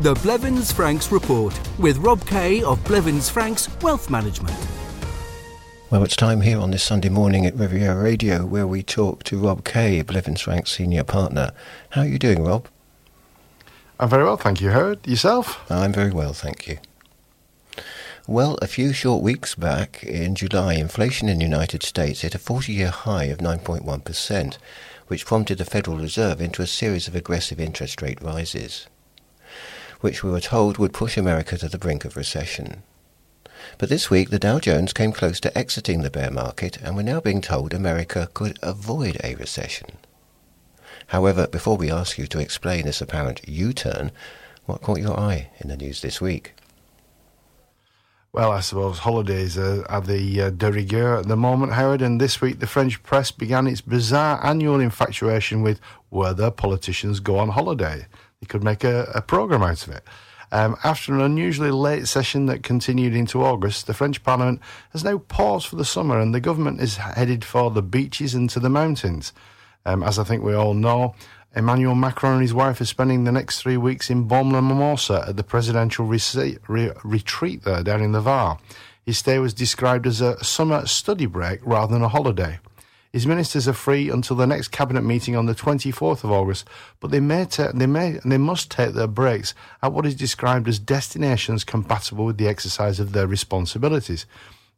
The Blevins Franks Report with Rob Kay of Blevins Franks Wealth Management. Well, it's time here on this Sunday morning at Riviera Radio where we talk to Rob Kay, Blevins Franks Senior Partner. How are you doing, Rob? I'm very well, thank you, Howard. Yourself? I'm very well, thank you. Well, a few short weeks back in July, inflation in the United States hit a 40 year high of 9.1%, which prompted the Federal Reserve into a series of aggressive interest rate rises which we were told would push America to the brink of recession. But this week, the Dow Jones came close to exiting the bear market, and we're now being told America could avoid a recession. However, before we ask you to explain this apparent U turn, what caught your eye in the news this week? Well, I suppose holidays are, are the uh, de rigueur at the moment, Howard, and this week the French press began its bizarre annual infatuation with whether politicians go on holiday. You could make a, a programme out of it. Um, after an unusually late session that continued into August, the French Parliament has now paused for the summer and the government is headed for the beaches and to the mountains. Um, as I think we all know, Emmanuel Macron and his wife are spending the next three weeks in Bormes-les-Mimosas at the presidential re- re- retreat there down in the Var. His stay was described as a summer study break rather than a holiday. His ministers are free until the next cabinet meeting on the 24th of August, but they may ta- they may they must take their breaks at what is described as destinations compatible with the exercise of their responsibilities,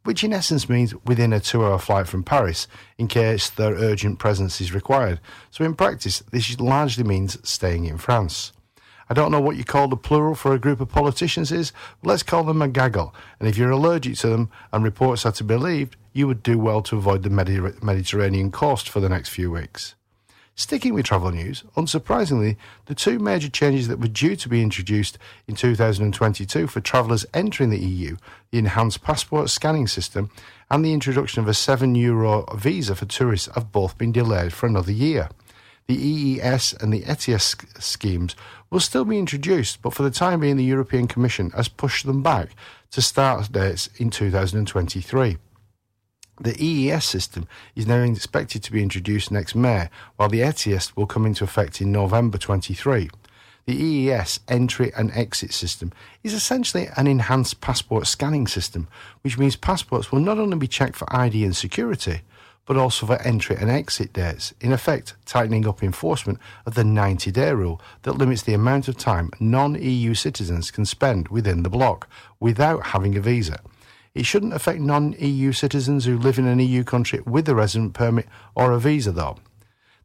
which in essence means within a 2-hour flight from Paris in case their urgent presence is required. So in practice, this largely means staying in France. I don't know what you call the plural for a group of politicians is, but let's call them a gaggle. And if you're allergic to them and reports are to be believed, you would do well to avoid the Mediterranean coast for the next few weeks. Sticking with travel news, unsurprisingly, the two major changes that were due to be introduced in 2022 for travellers entering the EU, the enhanced passport scanning system and the introduction of a 7 euro visa for tourists, have both been delayed for another year. The EES and the ETIAS schemes will still be introduced, but for the time being, the European Commission has pushed them back to start dates in 2023. The EES system is now expected to be introduced next May, while the ETIAS will come into effect in November 23. The EES entry and exit system is essentially an enhanced passport scanning system, which means passports will not only be checked for ID and security, but also for entry and exit dates, in effect, tightening up enforcement of the 90 day rule that limits the amount of time non EU citizens can spend within the bloc without having a visa. It shouldn't affect non EU citizens who live in an EU country with a resident permit or a visa, though.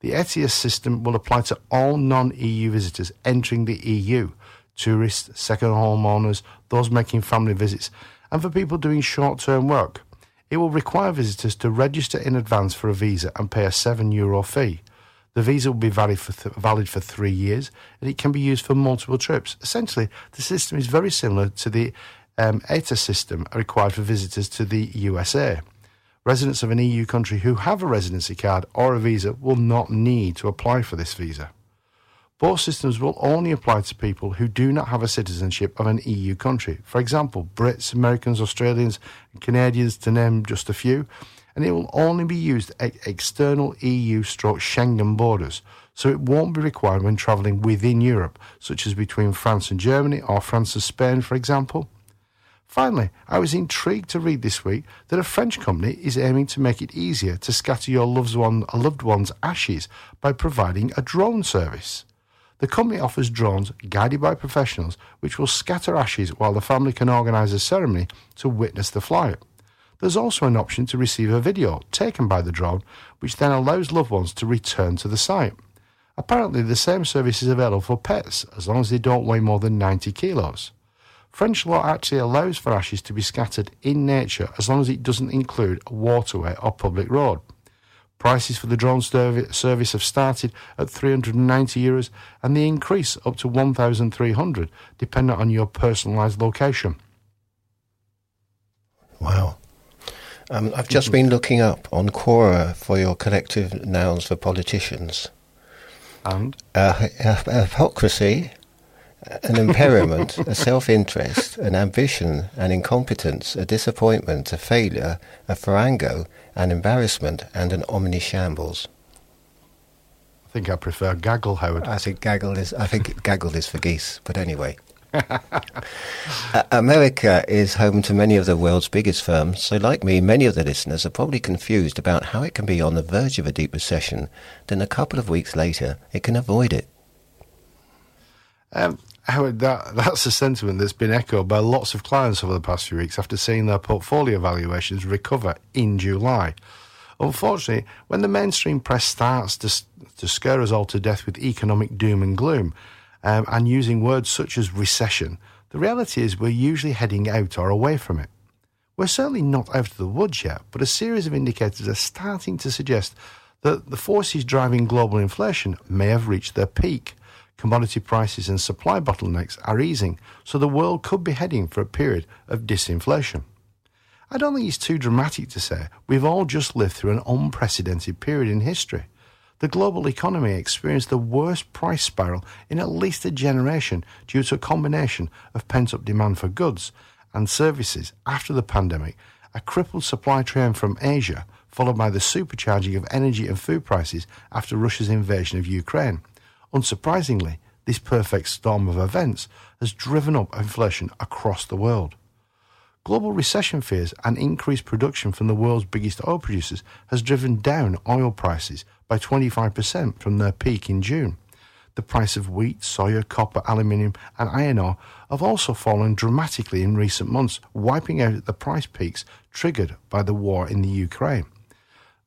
The ETIAS system will apply to all non EU visitors entering the EU tourists, second homeowners, those making family visits, and for people doing short term work. It will require visitors to register in advance for a visa and pay a €7 Euro fee. The visa will be valid for, th- valid for three years and it can be used for multiple trips. Essentially, the system is very similar to the Um, ETA system are required for visitors to the USA. Residents of an EU country who have a residency card or a visa will not need to apply for this visa. Both systems will only apply to people who do not have a citizenship of an EU country. For example, Brits, Americans, Australians, and Canadians, to name just a few. And it will only be used at external EU stroke Schengen borders, so it won't be required when travelling within Europe, such as between France and Germany or France and Spain, for example. Finally, I was intrigued to read this week that a French company is aiming to make it easier to scatter your loved, one, loved one's ashes by providing a drone service. The company offers drones guided by professionals which will scatter ashes while the family can organise a ceremony to witness the flight. There's also an option to receive a video taken by the drone, which then allows loved ones to return to the site. Apparently, the same service is available for pets as long as they don't weigh more than 90 kilos. French law actually allows for ashes to be scattered in nature as long as it doesn't include a waterway or public road. Prices for the drone service have started at 390 euros and they increase up to 1,300 depending on your personalised location. Wow. Um, I've just been looking up on Quora for your collective nouns for politicians. And? Uh, hypocrisy, an impairment, a self interest, an ambition, an incompetence, a disappointment, a failure, a farango, an embarrassment, and an omnishambles. I think I prefer gaggle, Howard. I think gaggle is. I think gaggle is for geese. But anyway, America is home to many of the world's biggest firms, so like me, many of the listeners are probably confused about how it can be on the verge of a deep recession, then a couple of weeks later it can avoid it. Um, Howard, that, that's a sentiment that's been echoed by lots of clients over the past few weeks after seeing their portfolio valuations recover in July. Unfortunately, when the mainstream press starts to, to scare us all to death with economic doom and gloom um, and using words such as recession, the reality is we're usually heading out or away from it. We're certainly not out of the woods yet, but a series of indicators are starting to suggest that the forces driving global inflation may have reached their peak. Commodity prices and supply bottlenecks are easing, so the world could be heading for a period of disinflation. I don't think it's too dramatic to say we've all just lived through an unprecedented period in history. The global economy experienced the worst price spiral in at least a generation due to a combination of pent up demand for goods and services after the pandemic, a crippled supply chain from Asia, followed by the supercharging of energy and food prices after Russia's invasion of Ukraine. Unsurprisingly, this perfect storm of events has driven up inflation across the world. Global recession fears and increased production from the world's biggest oil producers has driven down oil prices by 25% from their peak in June. The price of wheat, soya, copper, aluminium, and iron ore have also fallen dramatically in recent months, wiping out the price peaks triggered by the war in the Ukraine.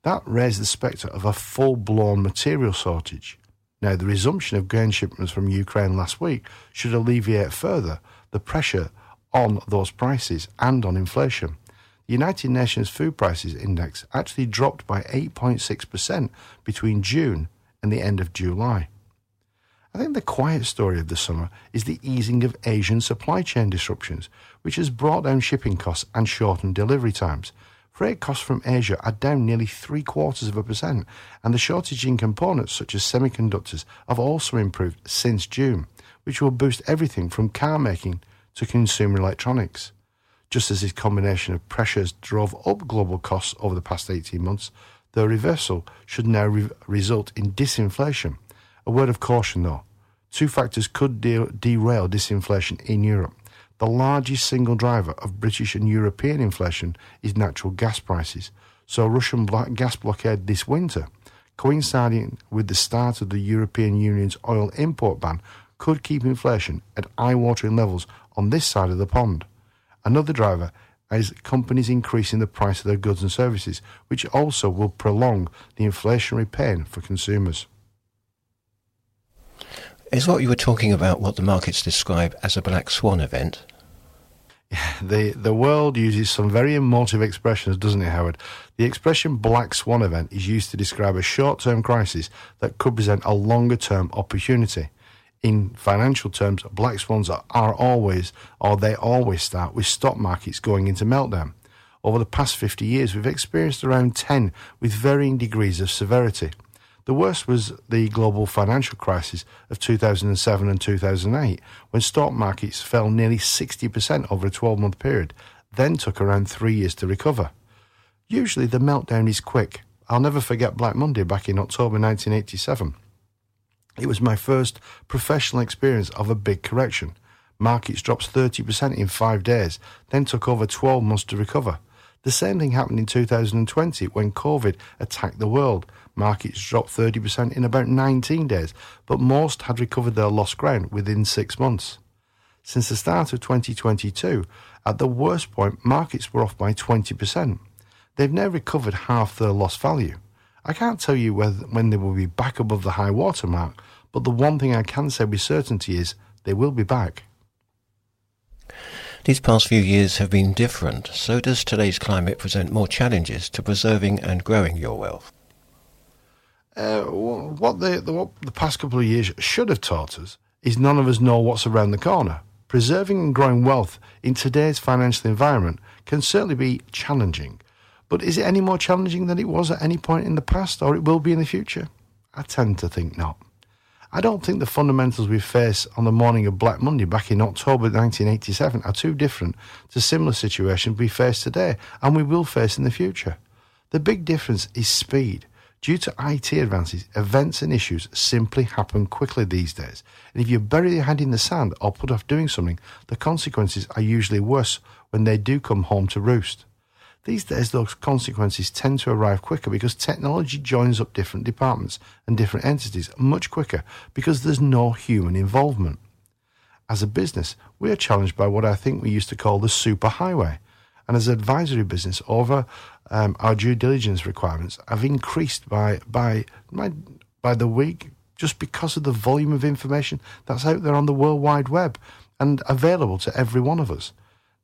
That raised the spectre of a full blown material shortage. Now, the resumption of grain shipments from Ukraine last week should alleviate further the pressure on those prices and on inflation. The United Nations Food Prices Index actually dropped by 8.6% between June and the end of July. I think the quiet story of the summer is the easing of Asian supply chain disruptions, which has brought down shipping costs and shortened delivery times. Freight costs from Asia are down nearly three quarters of a percent, and the shortage in components such as semiconductors have also improved since June, which will boost everything from car making to consumer electronics. Just as this combination of pressures drove up global costs over the past 18 months, the reversal should now re- result in disinflation. A word of caution though two factors could de- derail disinflation in Europe. The largest single driver of British and European inflation is natural gas prices. So, Russian gas blockade this winter, coinciding with the start of the European Union's oil import ban, could keep inflation at eye watering levels on this side of the pond. Another driver is companies increasing the price of their goods and services, which also will prolong the inflationary pain for consumers. Is what you were talking about what the markets describe as a black swan event? The the world uses some very emotive expressions, doesn't it, Howard? The expression black swan event is used to describe a short term crisis that could present a longer term opportunity in financial terms, black swans are, are always, or they always start with stock markets going into meltdown. Over the past 50 years, we've experienced around 10 with varying degrees of severity. The worst was the global financial crisis of 2007 and 2008, when stock markets fell nearly 60% over a 12 month period, then took around three years to recover. Usually the meltdown is quick. I'll never forget Black Monday back in October 1987. It was my first professional experience of a big correction. Markets dropped 30% in five days, then took over 12 months to recover. The same thing happened in 2020 when COVID attacked the world. Markets dropped 30% in about 19 days, but most had recovered their lost ground within six months. Since the start of 2022, at the worst point, markets were off by 20%. They've now recovered half their lost value. I can't tell you when they will be back above the high water mark, but the one thing I can say with certainty is they will be back. These past few years have been different, so does today's climate present more challenges to preserving and growing your wealth? Uh, what, the, the, what the past couple of years should have taught us is none of us know what's around the corner. Preserving and growing wealth in today's financial environment can certainly be challenging, but is it any more challenging than it was at any point in the past, or it will be in the future? I tend to think not. I don't think the fundamentals we face on the morning of Black Monday back in October 1987 are too different to similar situations we face today and we will face in the future. The big difference is speed. Due to IT advances, events and issues simply happen quickly these days. And if you bury your head in the sand or put off doing something, the consequences are usually worse when they do come home to roost. These days, those consequences tend to arrive quicker because technology joins up different departments and different entities much quicker because there's no human involvement. As a business, we are challenged by what I think we used to call the superhighway. And as advisory business, over um, our due diligence requirements have increased by by by the week just because of the volume of information that's out there on the World Wide Web and available to every one of us.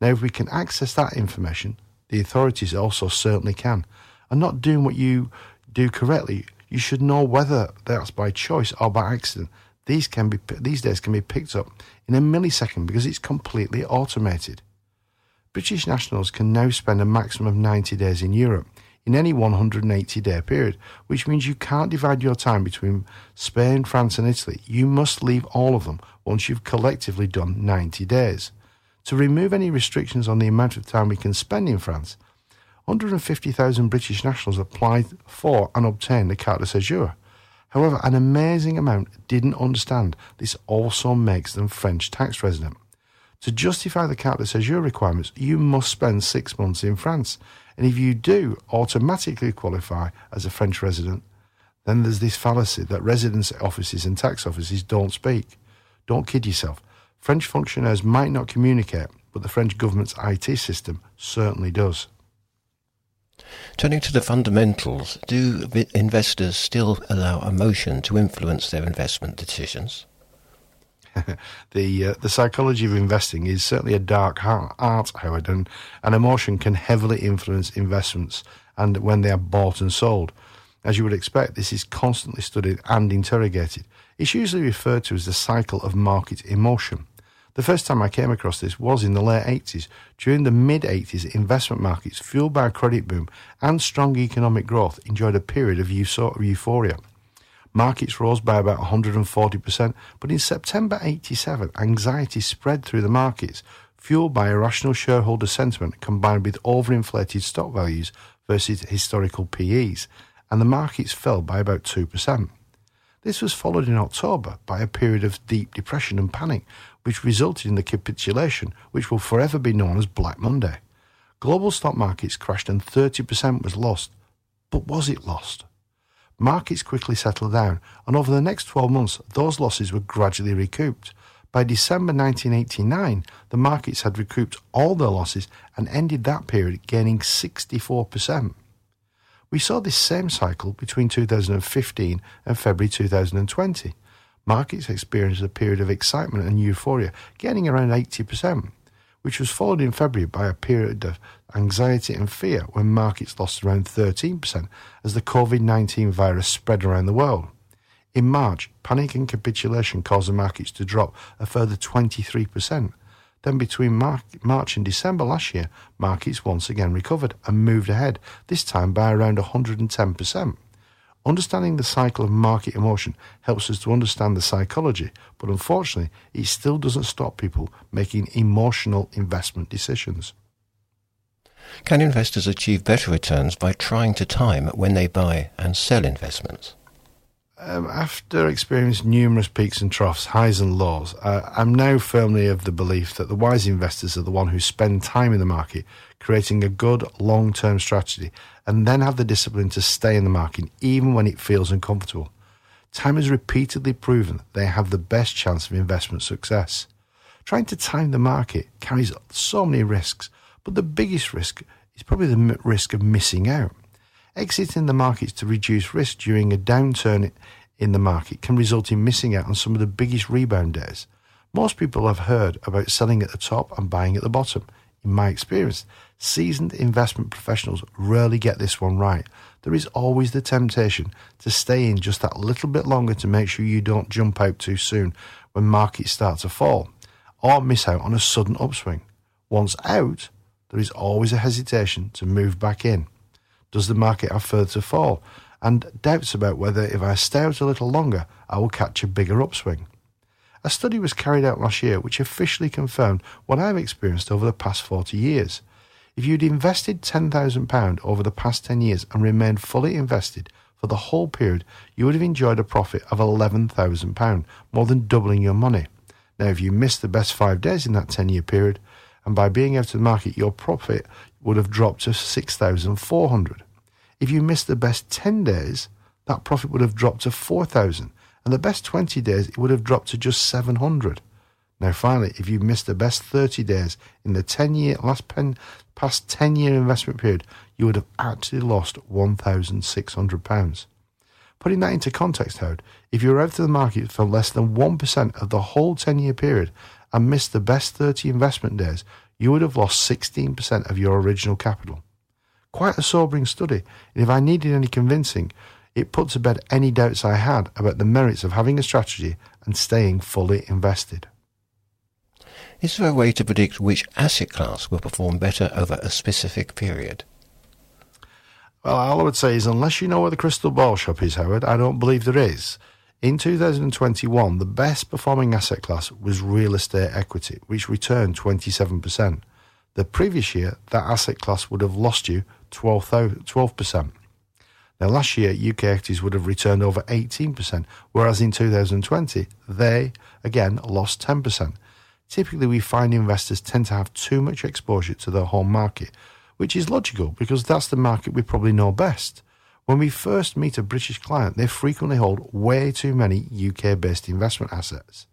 Now, if we can access that information, the authorities also certainly can. And not doing what you do correctly, you should know whether that's by choice or by accident. These can be these days can be picked up in a millisecond because it's completely automated. British nationals can now spend a maximum of 90 days in Europe in any 180 day period, which means you can't divide your time between Spain, France, and Italy. You must leave all of them once you've collectively done 90 days. To remove any restrictions on the amount of time we can spend in France, 150,000 British nationals applied for and obtained a carte de séjour. However, an amazing amount didn't understand this also makes them French tax resident. To justify the carte de séjour requirements, you must spend six months in France. And if you do automatically qualify as a French resident, then there's this fallacy that residence offices and tax offices don't speak. Don't kid yourself. French functionaries might not communicate, but the French government's IT system certainly does. Turning to the fundamentals, do investors still allow emotion to influence their investment decisions? the uh, the psychology of investing is certainly a dark art, Howard, and an emotion can heavily influence investments and when they are bought and sold. As you would expect, this is constantly studied and interrogated. It's usually referred to as the cycle of market emotion. The first time I came across this was in the late 80s. During the mid 80s, investment markets, fueled by a credit boom and strong economic growth, enjoyed a period of euphoria. Markets rose by about 140%, but in September 87, anxiety spread through the markets, fueled by irrational shareholder sentiment combined with overinflated stock values versus historical PEs, and the markets fell by about 2%. This was followed in October by a period of deep depression and panic, which resulted in the capitulation which will forever be known as Black Monday. Global stock markets crashed and 30% was lost. But was it lost? Markets quickly settled down, and over the next 12 months, those losses were gradually recouped. By December 1989, the markets had recouped all their losses and ended that period gaining 64%. We saw this same cycle between 2015 and February 2020. Markets experienced a period of excitement and euphoria, gaining around 80% which was followed in February by a period of anxiety and fear when markets lost around 13% as the COVID 19 virus spread around the world. In March, panic and capitulation caused the markets to drop a further 23%. Then, between March and December last year, markets once again recovered and moved ahead, this time by around 110%. Understanding the cycle of market emotion helps us to understand the psychology, but unfortunately, it still doesn't stop people making emotional investment decisions. Can investors achieve better returns by trying to time when they buy and sell investments? Um, after experiencing numerous peaks and troughs, highs and lows, uh, I'm now firmly of the belief that the wise investors are the one who spend time in the market creating a good long term strategy and then have the discipline to stay in the market even when it feels uncomfortable. Time has repeatedly proven they have the best chance of investment success. Trying to time the market carries so many risks, but the biggest risk is probably the risk of missing out. Exiting the markets to reduce risk during a downturn in the market can result in missing out on some of the biggest rebound days. Most people have heard about selling at the top and buying at the bottom. In my experience, seasoned investment professionals rarely get this one right. There is always the temptation to stay in just that little bit longer to make sure you don't jump out too soon when markets start to fall or miss out on a sudden upswing. Once out, there is always a hesitation to move back in. Does the market have further to fall? And doubts about whether if I stay out a little longer, I will catch a bigger upswing. A study was carried out last year which officially confirmed what I've experienced over the past 40 years. If you'd invested £10,000 over the past 10 years and remained fully invested For the whole period, you would have enjoyed a profit of £11,000, more than doubling your money. Now, if you missed the best five days in that 10 year period, and by being out of the market, your profit would have dropped to 6,400. If you missed the best 10 days, that profit would have dropped to 4,000, and the best 20 days, it would have dropped to just 700. Now, finally, if you've missed the best 30 days in the 10 year, last pen, past 10 year investment period, you would have actually lost £1,600. Putting that into context, Howard, if you were out of the market for less than 1% of the whole 10 year period and missed the best 30 investment days, you would have lost 16% of your original capital. Quite a sobering study, and if I needed any convincing, it put to bed any doubts I had about the merits of having a strategy and staying fully invested. Is there a way to predict which asset class will perform better over a specific period? Well, all I would say is, unless you know where the crystal ball shop is, Howard, I don't believe there is. In 2021, the best performing asset class was real estate equity, which returned 27%. The previous year, that asset class would have lost you 12%. Now, last year, UK equities would have returned over 18%, whereas in 2020, they again lost 10%. Typically, we find investors tend to have too much exposure to their home market, which is logical because that's the market we probably know best. When we first meet a British client, they frequently hold way too many UK based investment assets.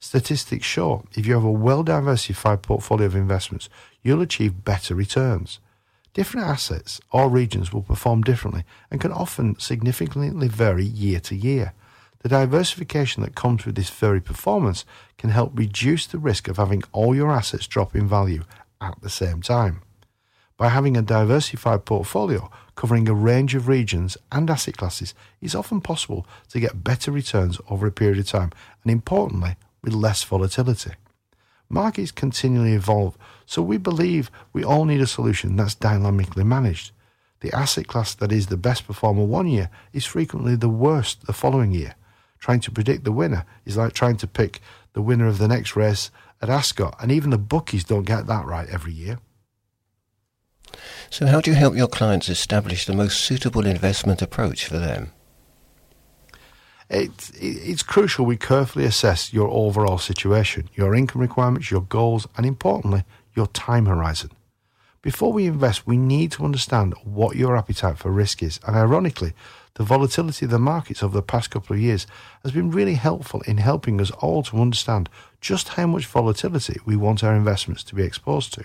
Statistics show if you have a well diversified portfolio of investments, you'll achieve better returns. Different assets or regions will perform differently and can often significantly vary year to year. The diversification that comes with this very performance can help reduce the risk of having all your assets drop in value at the same time. By having a diversified portfolio covering a range of regions and asset classes, it's often possible to get better returns over a period of time and, importantly, with less volatility. Markets continually evolve, so we believe we all need a solution that's dynamically managed. The asset class that is the best performer one year is frequently the worst the following year. Trying to predict the winner is like trying to pick the winner of the next race at Ascot, and even the bookies don't get that right every year. So, how do you help your clients establish the most suitable investment approach for them? It, it's crucial we carefully assess your overall situation, your income requirements, your goals, and importantly, your time horizon. Before we invest, we need to understand what your appetite for risk is, and ironically, the volatility of the markets over the past couple of years has been really helpful in helping us all to understand just how much volatility we want our investments to be exposed to.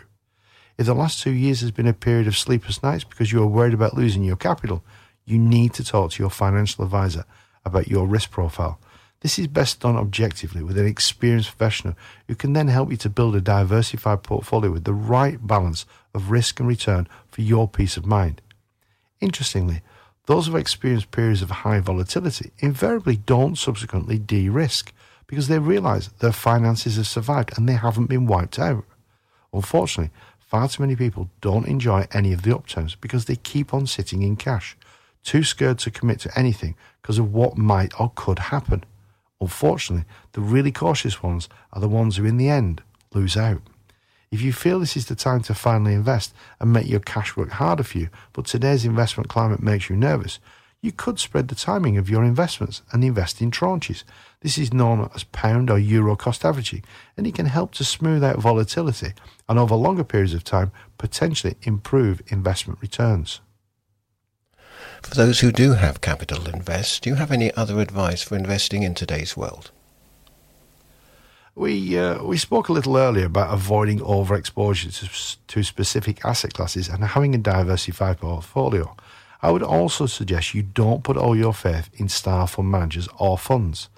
If the last two years has been a period of sleepless nights because you are worried about losing your capital, you need to talk to your financial advisor about your risk profile. This is best done objectively with an experienced professional who can then help you to build a diversified portfolio with the right balance of risk and return for your peace of mind. Interestingly, those who have experienced periods of high volatility invariably don't subsequently de risk because they realize their finances have survived and they haven't been wiped out. Unfortunately, far too many people don't enjoy any of the upturns because they keep on sitting in cash, too scared to commit to anything because of what might or could happen. Unfortunately, the really cautious ones are the ones who, in the end, lose out. If you feel this is the time to finally invest and make your cash work harder for you, but today's investment climate makes you nervous, you could spread the timing of your investments and invest in tranches. This is known as pound or euro cost averaging, and it can help to smooth out volatility and over longer periods of time potentially improve investment returns. For those who do have capital to invest, do you have any other advice for investing in today's world? We uh, we spoke a little earlier about avoiding overexposure to, to specific asset classes and having a diversified portfolio. I would also suggest you don't put all your faith in star fund managers or funds.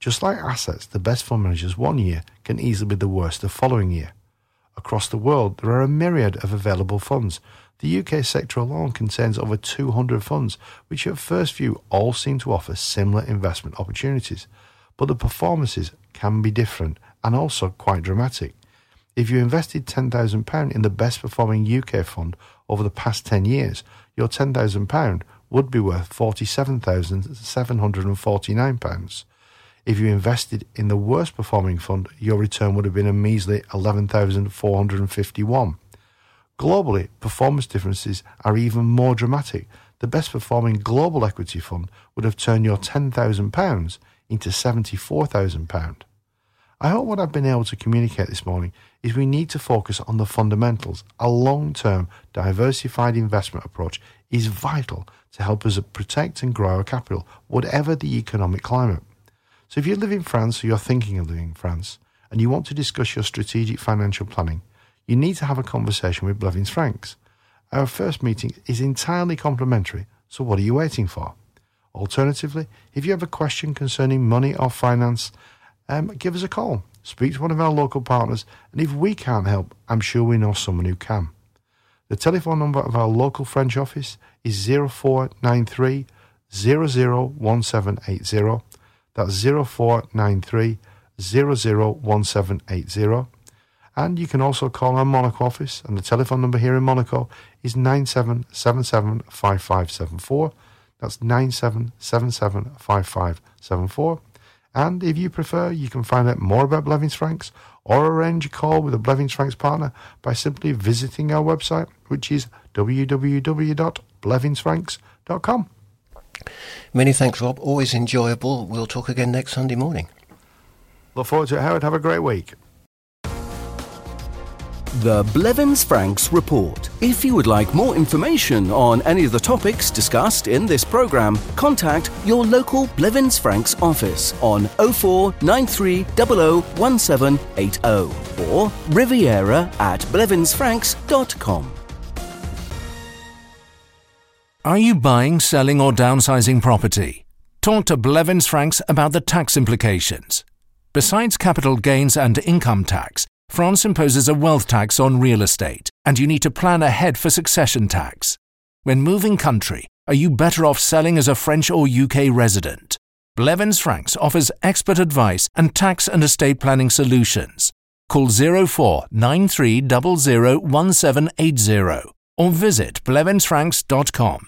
Just like assets, the best fund managers one year can easily be the worst the following year. Across the world, there are a myriad of available funds. The UK sector alone contains over 200 funds, which at first view all seem to offer similar investment opportunities. But the performances can be different and also quite dramatic. If you invested £10,000 in the best performing UK fund over the past 10 years, your £10,000 would be worth £47,749. If you invested in the worst performing fund, your return would have been a measly 11,451. Globally, performance differences are even more dramatic. The best performing global equity fund would have turned your £10,000 into £74,000. I hope what I've been able to communicate this morning is we need to focus on the fundamentals. A long term, diversified investment approach is vital to help us protect and grow our capital, whatever the economic climate. So, if you live in France or you're thinking of living in France and you want to discuss your strategic financial planning, you need to have a conversation with Blevins Franks. Our first meeting is entirely complimentary, so what are you waiting for? Alternatively, if you have a question concerning money or finance, um, give us a call. Speak to one of our local partners, and if we can't help, I'm sure we know someone who can. The telephone number of our local French office is 0493 001780. That's 0493 001780. And you can also call our Monaco office, and the telephone number here in Monaco is 97775574. That's 97775574. And if you prefer, you can find out more about Blevins Franks or arrange a call with a Blevins Franks partner by simply visiting our website, which is www.blevinsfranks.com. Many thanks, Rob. Always enjoyable. We'll talk again next Sunday morning. Look forward to it, Howard. Have a great week. The Blevins Franks Report. If you would like more information on any of the topics discussed in this programme, contact your local Blevins Franks office on 0493 001780 or riviera at blevinsfranks.com. Are you buying, selling, or downsizing property? Talk to Blevins Franks about the tax implications. Besides capital gains and income tax, France imposes a wealth tax on real estate, and you need to plan ahead for succession tax. When moving country, are you better off selling as a French or UK resident? Blevins Franks offers expert advice and tax and estate planning solutions. Call 0493 or visit blevinsfranks.com.